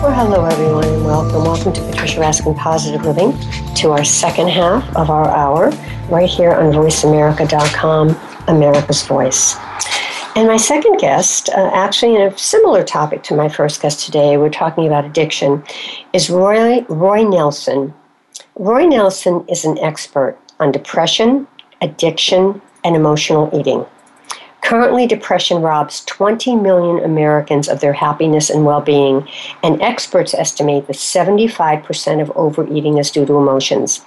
Well, hello, everyone, and welcome. Welcome to Patricia Raskin Positive Living, to our second half of our hour right here on voiceamerica.com, America's Voice. And my second guest, uh, actually in a similar topic to my first guest today, we're talking about addiction, is Roy, Roy Nelson. Roy Nelson is an expert on depression, addiction, and emotional eating. Currently, depression robs 20 million Americans of their happiness and well being, and experts estimate that 75% of overeating is due to emotions.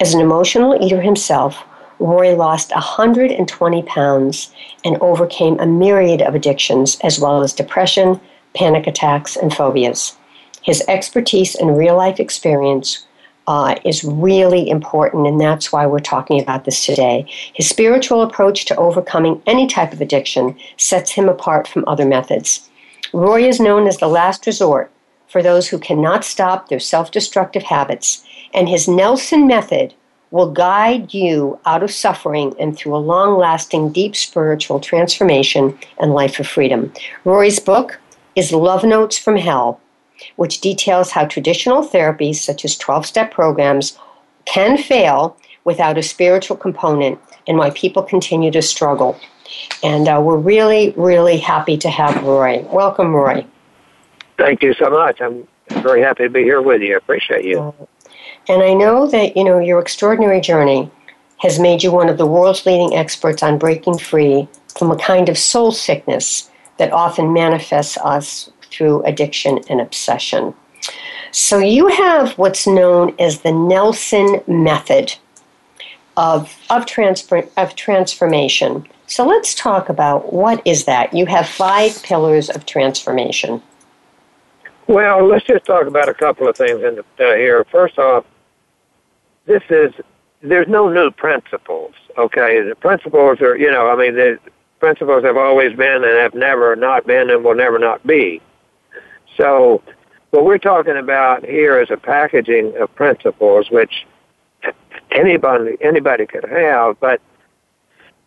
As an emotional eater himself, Roy lost 120 pounds and overcame a myriad of addictions, as well as depression, panic attacks, and phobias. His expertise and real life experience uh, is really important, and that's why we're talking about this today. His spiritual approach to overcoming any type of addiction sets him apart from other methods. Roy is known as the last resort for those who cannot stop their self destructive habits and his Nelson method will guide you out of suffering and through a long lasting, deep spiritual transformation and life of freedom. Roy's book is Love Notes from Hell, which details how traditional therapies such as 12 step programs can fail without a spiritual component and why people continue to struggle. And uh, we're really, really happy to have Roy. Welcome, Roy. Thank you so much. I'm very happy to be here with you. I appreciate you. Uh, and I know that, you know, your extraordinary journey has made you one of the world's leading experts on breaking free from a kind of soul sickness that often manifests us through addiction and obsession. So you have what's known as the Nelson method of, of, transfer, of transformation. So let's talk about what is that? You have five pillars of transformation. Well, let's just talk about a couple of things in the, uh, here. First off, this is there's no new principles. Okay, the principles are you know I mean the principles have always been and have never not been and will never not be. So what we're talking about here is a packaging of principles which anybody anybody could have, but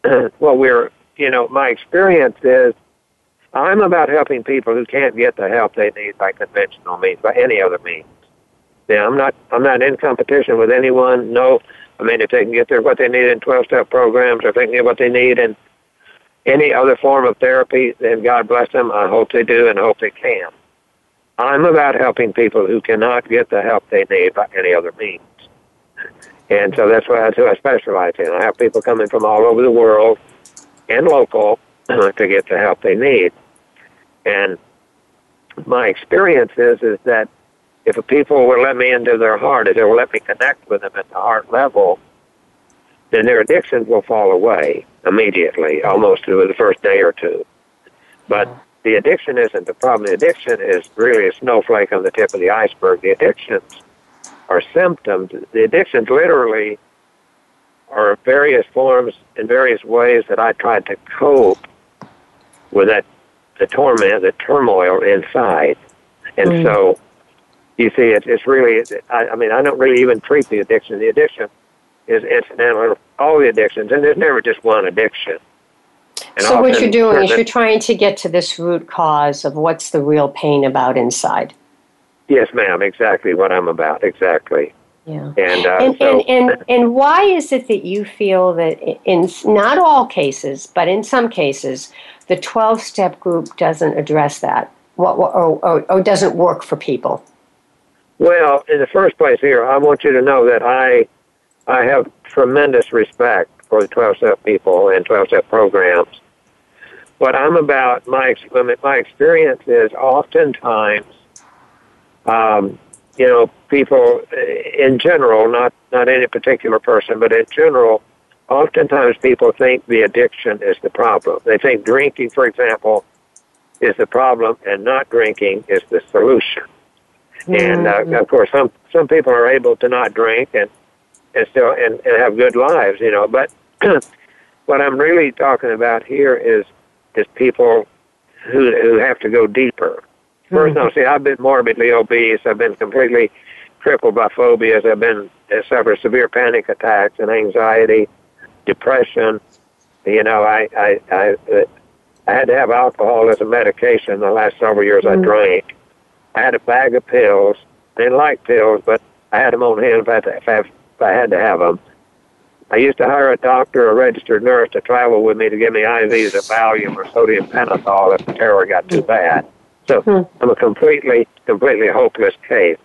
what we're you know my experience is I'm about helping people who can't get the help they need by conventional means, by any other means. Now I'm not I'm not in competition with anyone. No, I mean if they can get their what they need in 12-step programs, or if they can get what they need in any other form of therapy, then God bless them. I hope they do, and I hope they can. I'm about helping people who cannot get the help they need by any other means. And so that's what I do. I specialize in. I have people coming from all over the world and local to get the help they need. And my experience is is that if people will let me into their heart, if they will let me connect with them at the heart level, then their addictions will fall away immediately, almost within the first day or two. But the addiction isn't the problem. The addiction is really a snowflake on the tip of the iceberg. The addictions are symptoms. The addictions literally are various forms in various ways that I tried to cope with that the torment, the turmoil inside. And mm. so you see, it, it's really, I, I mean, I don't really even treat the addiction. The addiction is incidental all the addictions, and there's never just one addiction. And so what you're doing is you're trying to get to this root cause of what's the real pain about inside. Yes, ma'am. Exactly what I'm about. Exactly. Yeah. And, uh, and, so, and, and, and why is it that you feel that in not all cases, but in some cases, the 12 step group doesn't address that or, or, or doesn't work for people? Well, in the first place, here I want you to know that I I have tremendous respect for the 12 step people and 12 step programs. What I'm about, my my experience is oftentimes, um, you know, people in general, not not any particular person, but in general, oftentimes people think the addiction is the problem. They think drinking, for example, is the problem, and not drinking is the solution. And uh, Mm-hmm. of course, some some people are able to not drink and and still and, and have good lives, you know. But what I'm really talking about here is is people who who have to go deeper. First, hmm. now, see, I've been morbidly obese. I've been completely crippled by phobias. I've been I suffered severe panic attacks and anxiety, depression. You know, I I I, uh, I had to have alcohol as a medication the last several years. I hmm. drank. I had a bag of pills. I didn't like pills, but I had them on hand if I if I, if I, had to have them. I used to hire a doctor, a registered nurse, to travel with me to give me IVs of Valium or sodium pentothal if the terror got too bad. So Hmm. I'm a completely, completely hopeless case.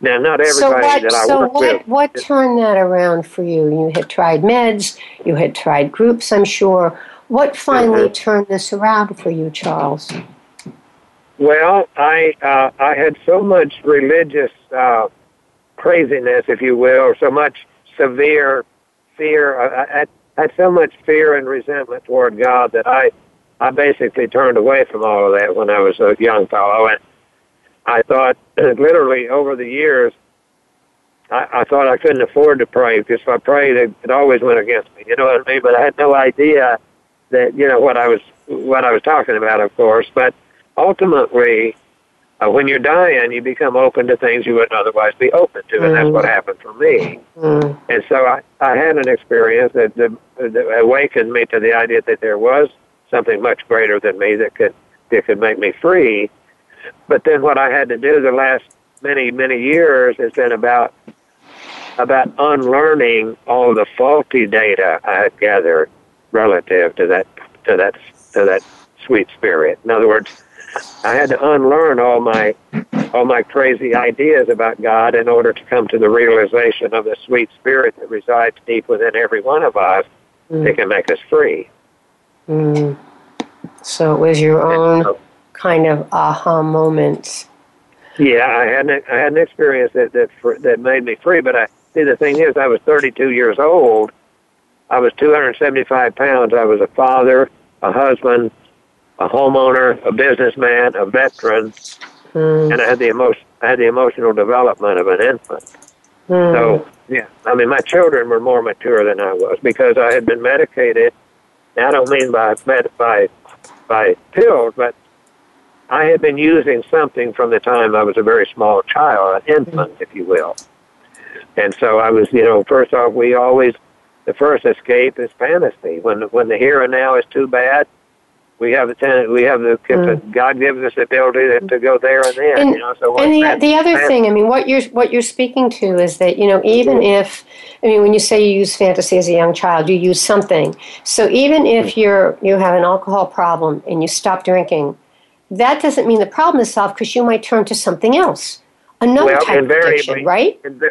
Now, not everybody So what? that I So work what? with. What turned that around for you? You had tried meds. You had tried groups. I'm sure. What finally Mhm. turned this around for you, Charles? Well, I uh, I had so much religious uh, craziness, if you will, so much severe fear. I, I, I had so much fear and resentment toward God that I I basically turned away from all of that when I was a young fellow, and I thought literally over the years. I, I thought I couldn't afford to pray because if I prayed, it, it always went against me. You know what I mean? But I had no idea that you know what I was what I was talking about, of course. But ultimately, uh, when you're dying, you become open to things you wouldn't otherwise be open to, and that's what happened for me. Mm. And so I, I had an experience that, that, that awakened me to the idea that there was something much greater than me that could that could make me free. But then what I had to do the last many many years has been about about unlearning all the faulty data I had gathered relative to that to that to that sweet spirit. In other words, I had to unlearn all my all my crazy ideas about God in order to come to the realization of the sweet spirit that resides deep within every one of us that can make us free. Mm. So it was your own kind of aha moment. Yeah, I had an, I had an experience that that that made me free. But I see the thing is, I was 32 years old. I was 275 pounds. I was a father, a husband, a homeowner, a businessman, a veteran, Mm. and I had the emotion. I had the emotional development of an infant. Mm. So yeah, I mean, my children were more mature than I was because I had been medicated. Now, I don't mean by med- by by pills, but I had been using something from the time I was a very small child, an infant, if you will. And so I was, you know, first off, we always the first escape is fantasy. When when the here and now is too bad, we have the ten, we have the mm. God gives us the ability to, to go there and then. And- you know, so And the, when- the other thing, I mean, what you're what you're speaking to is that you know even mm-hmm. if, I mean, when you say you use fantasy as a young child, you use something. So even if mm-hmm. you're you have an alcohol problem and you stop drinking, that doesn't mean the problem is solved because you might turn to something else, another Well, type of addiction, right? Inv-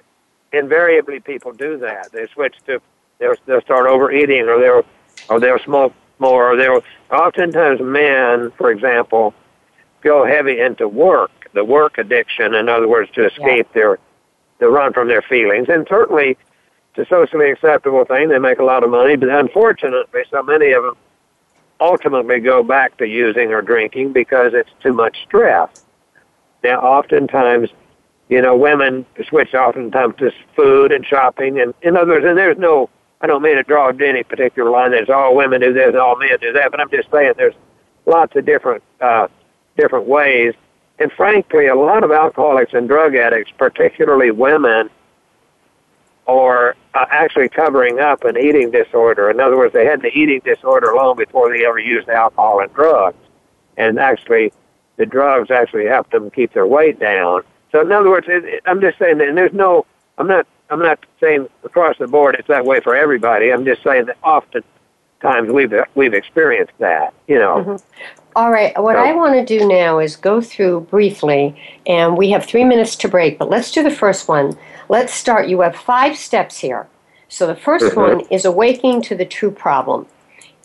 invariably people do that. They switch to they'll they'll start overeating or they'll or they'll smoke more or they'll oftentimes men, for example, go heavy into work, the work addiction, in other words, to escape their to run from their feelings. And certainly it's a socially acceptable thing. They make a lot of money, but unfortunately so many of them ultimately go back to using or drinking because it's too much stress. Now oftentimes you know, women switch oftentimes to food and shopping, and in other words, and there's no, I don't mean to draw any particular line. There's all women do this, and all men do that, but I'm just saying there's lots of different, uh, different ways. And frankly, a lot of alcoholics and drug addicts, particularly women, are uh, actually covering up an eating disorder. In other words, they had the eating disorder long before they ever used alcohol and drugs, and actually, the drugs actually helped them keep their weight down. So in other words, it, I'm just saying and there's no, I'm not, I'm not saying across the board it's that way for everybody. I'm just saying that often times we've we've experienced that, you know. All right, what I want to do now is go through briefly, and we have three minutes to break, but let's do the first one. Let's start. You have five steps here. So the 1st Mm-hmm. one is awakening to the true problem.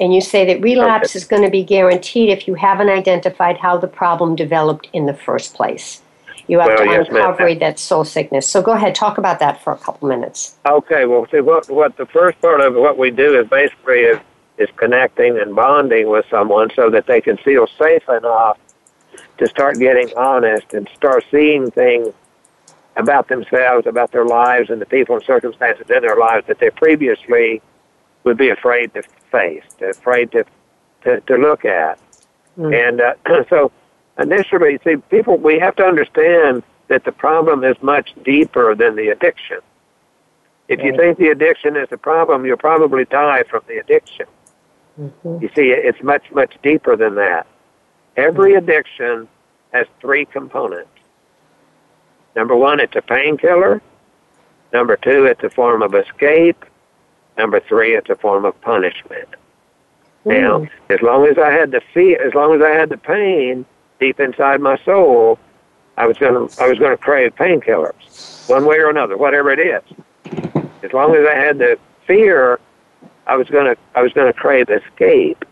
And you say that relapse Okay. is going to be guaranteed if you haven't identified how the problem developed in the first place. You have Well, to yes, ma'am. uncover that soul sickness. So go ahead, talk about that for a couple minutes. Okay, well, see, what what the first part of what we do is basically is is connecting and bonding with someone so that they can feel safe enough to start getting honest and start seeing things about themselves, about their lives, and the people and circumstances in their lives that they previously would be afraid to face, afraid to to, to look at. And uh, so, initially, you see, people we have to understand that the problem is much deeper than the addiction. If you think the addiction is the problem, you'll probably die from the addiction. Mm-hmm. You see, it's much, much deeper than that. Every mm-hmm. addiction has three components. Number one, it's a painkiller. Number two, it's a form of escape. Number three, it's a form of punishment. Now, mm. as long as I had the fear, as long as I had the pain deep inside my soul, I was gonna, I was gonna crave painkillers, one way or another, whatever it is. As long as I had the fear, I was gonna, I was gonna crave escape.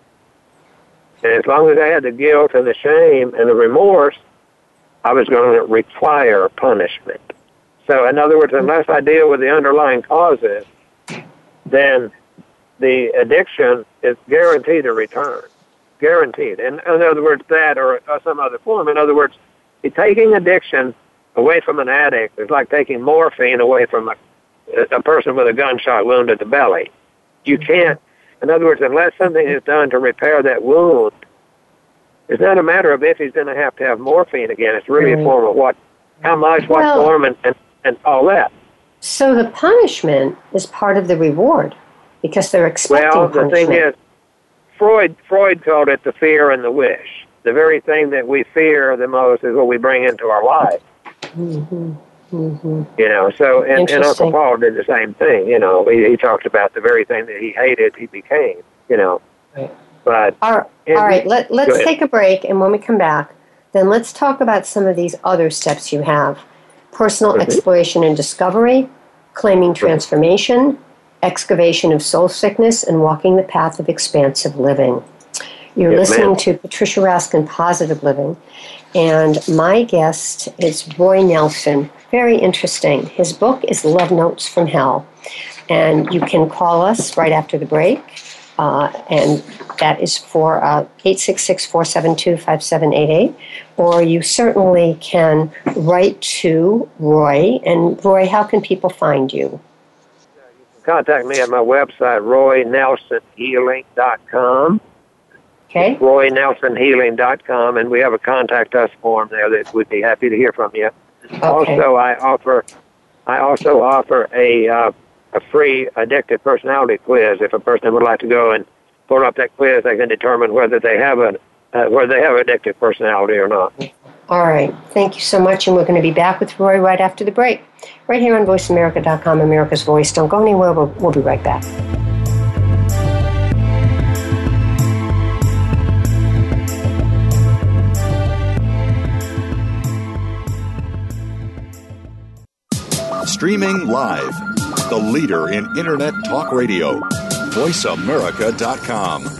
And as long as I had the guilt and the shame and the remorse, I was going to require punishment. So, in other words, unless I deal with the underlying causes, then the addiction is guaranteed to return. Guaranteed. And in other words, that or, or some other form. In other words, taking addiction away from an addict is like taking morphine away from a, a person with a gunshot wound to the belly. You mm-hmm. can't, in other words, unless something is done to repair that wound, it's not a matter of if he's going to have to have morphine again. It's really a form of what, how much, what Well- form, and, and, and all that. So the punishment is part of the reward because they're expecting Well, the punishment. thing is, Freud Freud called it the fear and the wish. The very thing that we fear the most is what we bring into our life. Mm-hmm. Mm-hmm. You know, so and, and Uncle Paul did the same thing. You know, he, he talked about the very thing that he hated, he became. You know, Right. but All right, all right. Let, let's take a break, and when we come back, then let's talk about some of these other steps you have: personal Mhm. exploration and discovery, claiming transformation, excavation of soul sickness, and walking the path of expansive living. You're Yes, listening ma'am. to Patricia Raskin, Positive Living, and my guest is Roy Nelson. Very interesting. His book is Love Notes from Hell, and you can call us right after the break. Uh, and that is for uh, 866 472 5788. Or you certainly can write to Roy. And Roy, how can people find you? Contact me at my website, roynelsonhealing.com. Okay? roynelsonhealing.com, and we have a contact us form there that we'd be happy to hear from you. Okay. Also, I offer, I also offer a uh, a free addictive personality quiz. If a person would like to go and pull up that quiz, they can determine whether they have a uh, whether they have addictive personality or not. All right. Thank you so much. And we're going to be back with Roy right after the break, right here on VoiceAmerica.com, America's Voice. Don't go anywhere. We'll, we'll be right back. Streaming live. The leader in Internet talk radio. VoiceAmerica.com.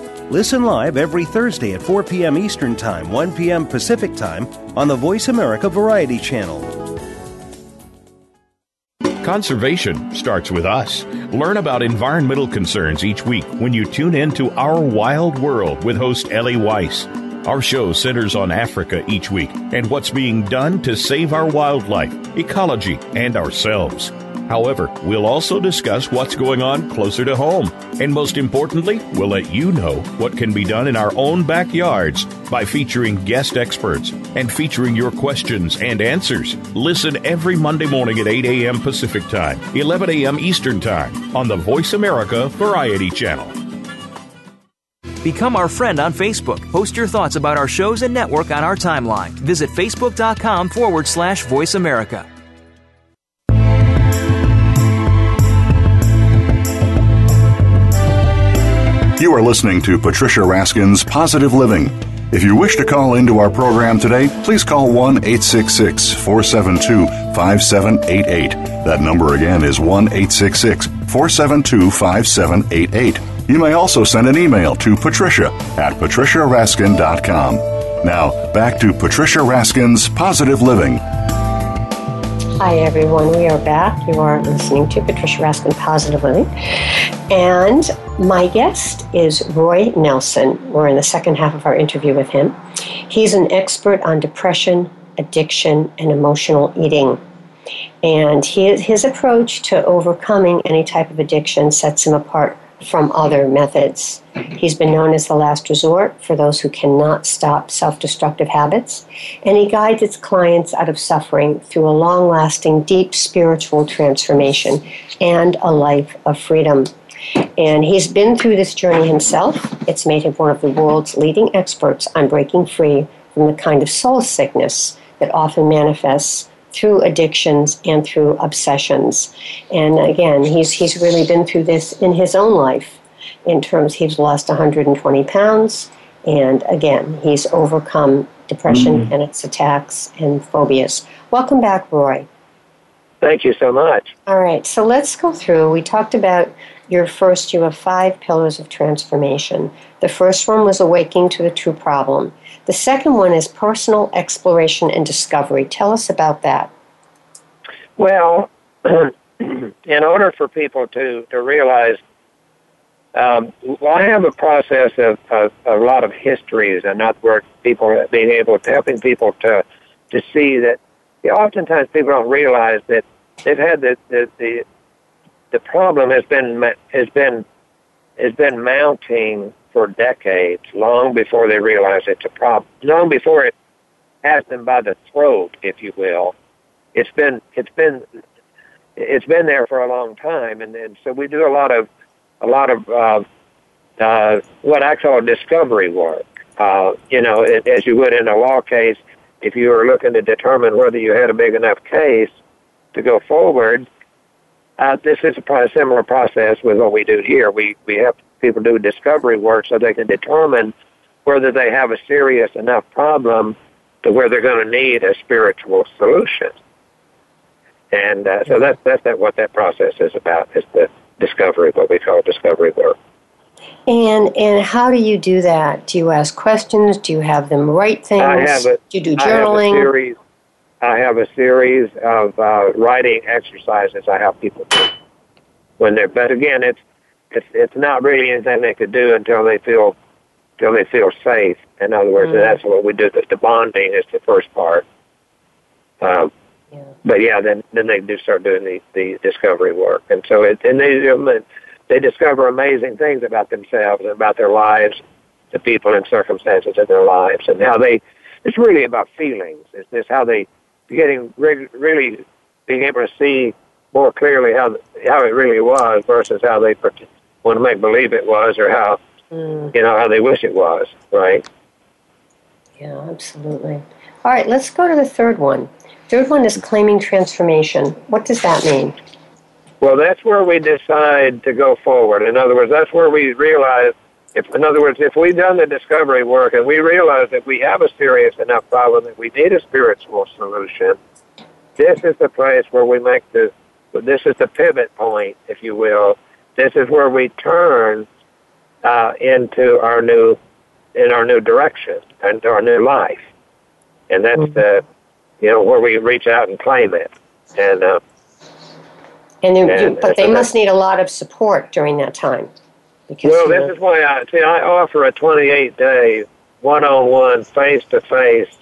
Listen live every Thursday at 4 p.m. Eastern Time, 1 p.m. Pacific Time on the Voice America Variety Channel. Conservation starts with us. Learn about environmental concerns each week when you tune in to Our Wild World with host Ellie Weiss. Our show centers on Africa each week and what's being done to save our wildlife, ecology, and ourselves. However, we'll also discuss what's going on closer to home. And most importantly, we'll let you know what can be done in our own backyards by featuring guest experts and featuring your questions and answers. Listen every Monday morning at 8 a.m. Pacific Time, 11 a.m. Eastern Time on the Voice America Variety Channel. Become our friend on Facebook. Post your thoughts about our shows and network on our timeline. Visit facebook.com forward slash voice America. You are listening to Patricia Raskin's Positive Living. If you wish to call into our program today, please call 1 866 472 5788. That number again is 1 866 472 5788. You may also send an email to patricia at patriciaraskin.com. Now, back to Patricia Raskin's Positive Living. Hi, everyone. We are back. You are listening to Patricia Raskin Positive Living. And my guest is Roy Nelson. We're in the second half of our interview with him. He's an expert on depression, addiction, and emotional eating. And his, his approach to overcoming any type of addiction sets him apart from other methods. He's been known as the last resort for those who cannot stop self destructive habits, and he guides his clients out of suffering through a long lasting, deep spiritual transformation and a life of freedom. And he's been through this journey himself. It's made him one of the world's leading experts on breaking free from the kind of soul sickness that often manifests through addictions and through obsessions. And again, he's, he's really been through this in his own life in terms he's lost 120 pounds. And again he's overcome depression mm-hmm. and its attacks and phobias. Welcome back roy. Thank you so much. All right so let's go through we talked about your first you have five pillars of transformation. The first one was awakening to the true problem the second one is personal exploration and discovery. Tell us about that. Well, in order for people to, to realize, um, well, I have a process of, of, a lot of histories, and not where people being able to helping people to to see that. You know, oftentimes people don't realize that they've had the the the, the problem has been has been has been mounting for decades, long before they realize it's a problem, long before it has them by the throat, if you will. It's been it's been it's been there for a long time, and, and so we do a lot of a lot of uh, uh, what I call discovery work. Uh, you know, it, as you would in a law case, if you were looking to determine whether you had a big enough case to go forward, uh, this is a similar process with what we do here. We we have people do discovery work so they can determine whether they have a serious enough problem to where they're going to need a spiritual solution. And uh, so that's that's that what that process is about is the discovery, what we call discovery work. And and how do you do that? Do you ask questions? Do you have them write things? I have a, do you do journaling? I have a series, I have a series of uh, writing exercises I have people do when they're. But again, it's it's it's not really anything they could do until they feel until they feel safe. In other words, mm. that's what we do. The, the bonding is the first part. Um, yeah. But yeah, then then they do start doing the the discovery work, and so it and they they discover amazing things about themselves and about their lives, the people and circumstances in their lives, and how they. It's really about feelings. It's this how they getting really being able to see more clearly how how it really was versus how they want to make believe it was or how mm. you know how they wish it was right? Yeah absolutely. All right let's go to the third one. Third one is claiming transformation. What does that mean? Well that's where we decide to go forward. In other words that's where we realize if in other words if we've done the discovery work and we realize that we have a serious enough problem that we need a spiritual solution this is the place where we make the this is the pivot point if you will this is where we turn uh, into our new in our new direction and our new life, and that's mm-hmm. the you know where we reach out and claim it, and uh, and, and but they must need a lot of support during that time. Because, well, this know, is why I see I offer a 28 day one-on-one face-to-face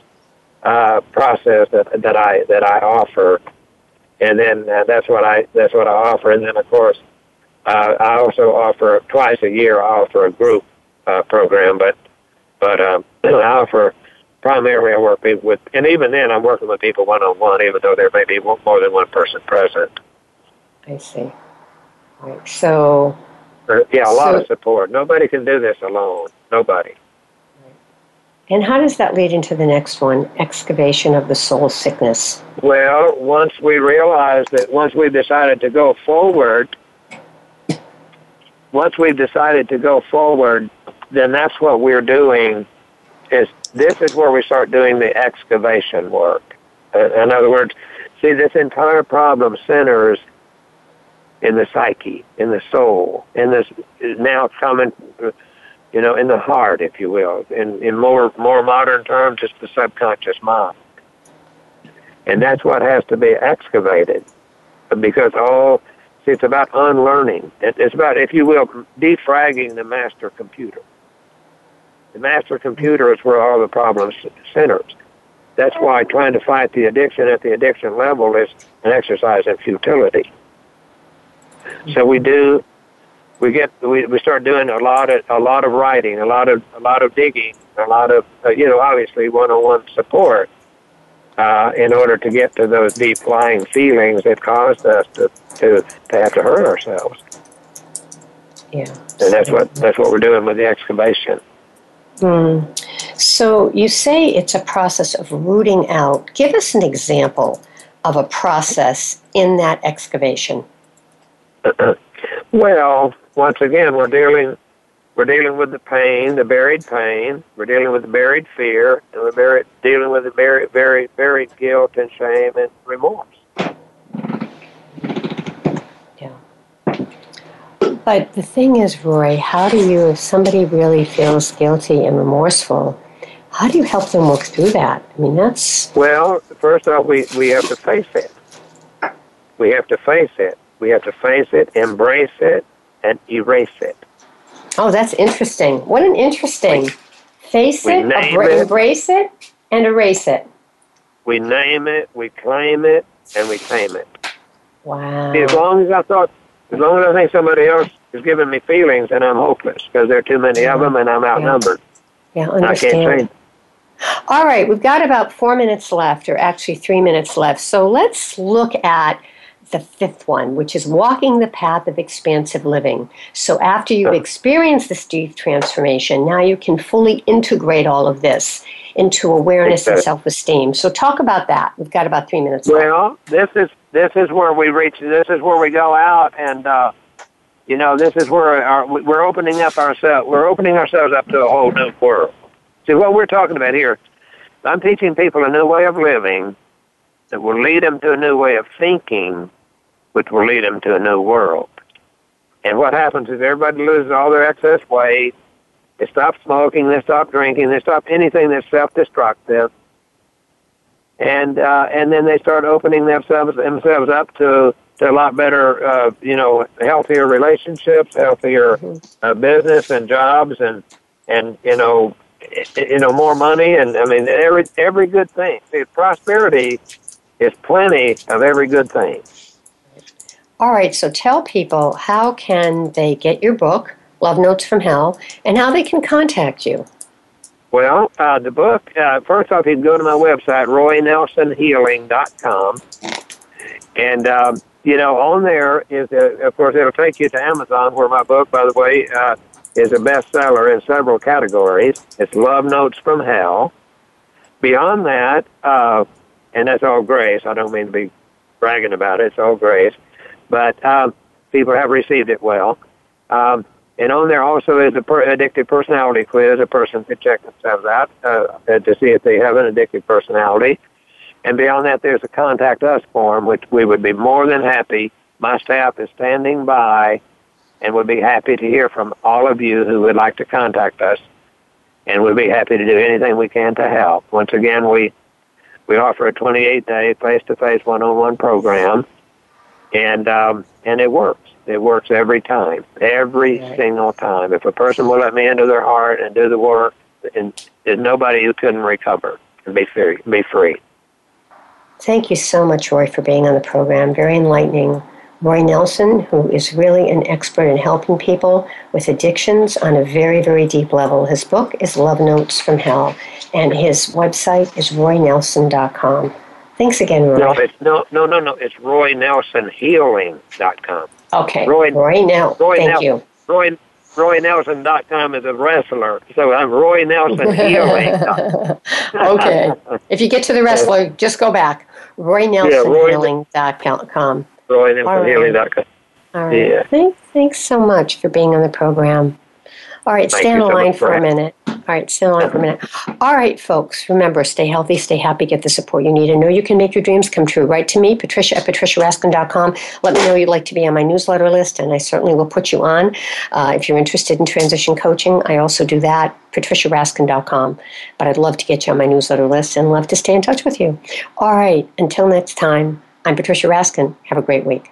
uh, process that that I that I offer and then uh, that's what I that's what I offer. And then of course, uh, I also offer twice a year. I offer a group uh, program, but but um, I offer primarily I work with, and even then I'm working with people one on one, even though there may be more than one person present. I see. Right. So. Uh, yeah, a lot of support. Nobody can do this alone. Nobody. And how does that lead into the next one, excavation of the soul sickness? Well, once we realize that once we've decided to go forward, once we've decided to go forward, then that's what we're doing is this is where we start doing the excavation work. In other words, see this entire problem centers in the psyche, in the soul, in this now coming you know, in the heart, if you will. In, in more, more modern terms, it's the subconscious mind. And that's what has to be excavated because all, it's about unlearning. It's about, if you will, defragging the master computer. The master computer is where all the problems centers. That's why trying to fight the addiction at the addiction level is an exercise in futility. So we do we get we, we start doing a lot of a lot of writing, a lot of a lot of digging, a lot of uh, you know obviously one-on-one support uh, in order to get to those deep lying feelings that caused us to, to to have to hurt ourselves. Yeah, and that's what that's what we're doing with the excavation. Mm. So you say it's a process of rooting out. Give us an example of a process in that excavation. well, once again, we're dealing we're dealing with the pain, the buried pain. We're dealing with the buried fear, and we're buried, dealing with the buried, buried, buried guilt and shame and remorse. Yeah. But the thing is, Roy, how do you, if somebody really feels guilty and remorseful, how do you help them work through that? I mean, that's. Well, first off, we, we have to face it. We have to face it. We have to face it, embrace it, and erase it. Oh, that's interesting. What an interesting. We, face it, abra- it, embrace it, and erase it. We name it, we claim it, and we tame it. Wow. See, as long as I thought, as long as I think somebody else is giving me feelings, then I'm hopeless because there are too many of them and I'm outnumbered. Yeah, yeah understand. I can't change. All right, we've got about four minutes left, or actually three minutes left. So let's look at the fifth one, which is walking the path of expansive living. So after you've experienced this deep transformation, now you can fully integrate all of this into awareness and self-esteem. So talk about that. We've got about three minutes. Well, left. this is this is where we reach. This is where we go out, and uh, you know, this is where our, we're opening up ourselves. We're opening ourselves up to a whole new world. See what we're talking about here. I'm teaching people a new way of living that will lead them to a new way of thinking which will lead them to a new world. And what happens is everybody loses all their excess weight. They stop smoking. They stop drinking. They stop anything that's self-destructive. And uh, and then they start opening themselves themselves up to to a lot better, uh, you know, healthier relationships, healthier mm-hmm. uh, business and jobs, and and you know, you know, more money, and I mean, every every good thing. See, prosperity is plenty of every good thing. All right, so tell people how can they get your book, Love Notes from Hell, and how they can contact you. Well, uh, the book, uh, first off, you can go to my website, roynelsonhealing.com. And, um, you know, on there is, uh, of course, it'll take you to Amazon, where my book, by the way, uh, is a bestseller in several categories. It's Love Notes from Hell. Beyond that, uh, and that's all grace. I don't mean to be bragging about it. It's all grace but um, people have received it well. Um, and on there also is a per- addictive personality quiz. A person could check themselves out uh, to see if they have an addictive personality. And beyond that, there's a contact us form, which we would be more than happy. My staff is standing by and would be happy to hear from all of you who would like to contact us. And we'd be happy to do anything we can to help. Once again, we, we offer a 28 day face to face one on one program and um, and it works. It works every time, every right. single time. If a person will let me into their heart and do the work, and there's nobody who couldn't recover and be free. Be free. Thank you so much, Roy, for being on the program. Very enlightening. Roy Nelson, who is really an expert in helping people with addictions on a very, very deep level. His book is Love Notes from Hell, and his website is roynelson.com. Thanks again, Roy. No, it's, no, no, no, no. It's roynelsonhealing.com. Okay. Roy, Roy Nell. Roy Thank Nel- you. Roy, RoyNelson.com is a wrestler, so I'm Roy Nelson Healing. okay. If you get to the wrestler, just go back. RoyNelsonHealing.com. Yeah, RoyNelsonHealing.com. All right. Yeah. Thanks, thanks so much for being on the program. All right, Thank stand on the line for a minute. All right, stand on for a minute. All right, folks, remember, stay healthy, stay happy, get the support you need, and know you can make your dreams come true. Write to me, Patricia at patriciaraskin.com. Let me know you'd like to be on my newsletter list, and I certainly will put you on. Uh, if you're interested in transition coaching, I also do that, patriciaraskin.com. But I'd love to get you on my newsletter list and love to stay in touch with you. All right, until next time, I'm Patricia Raskin. Have a great week.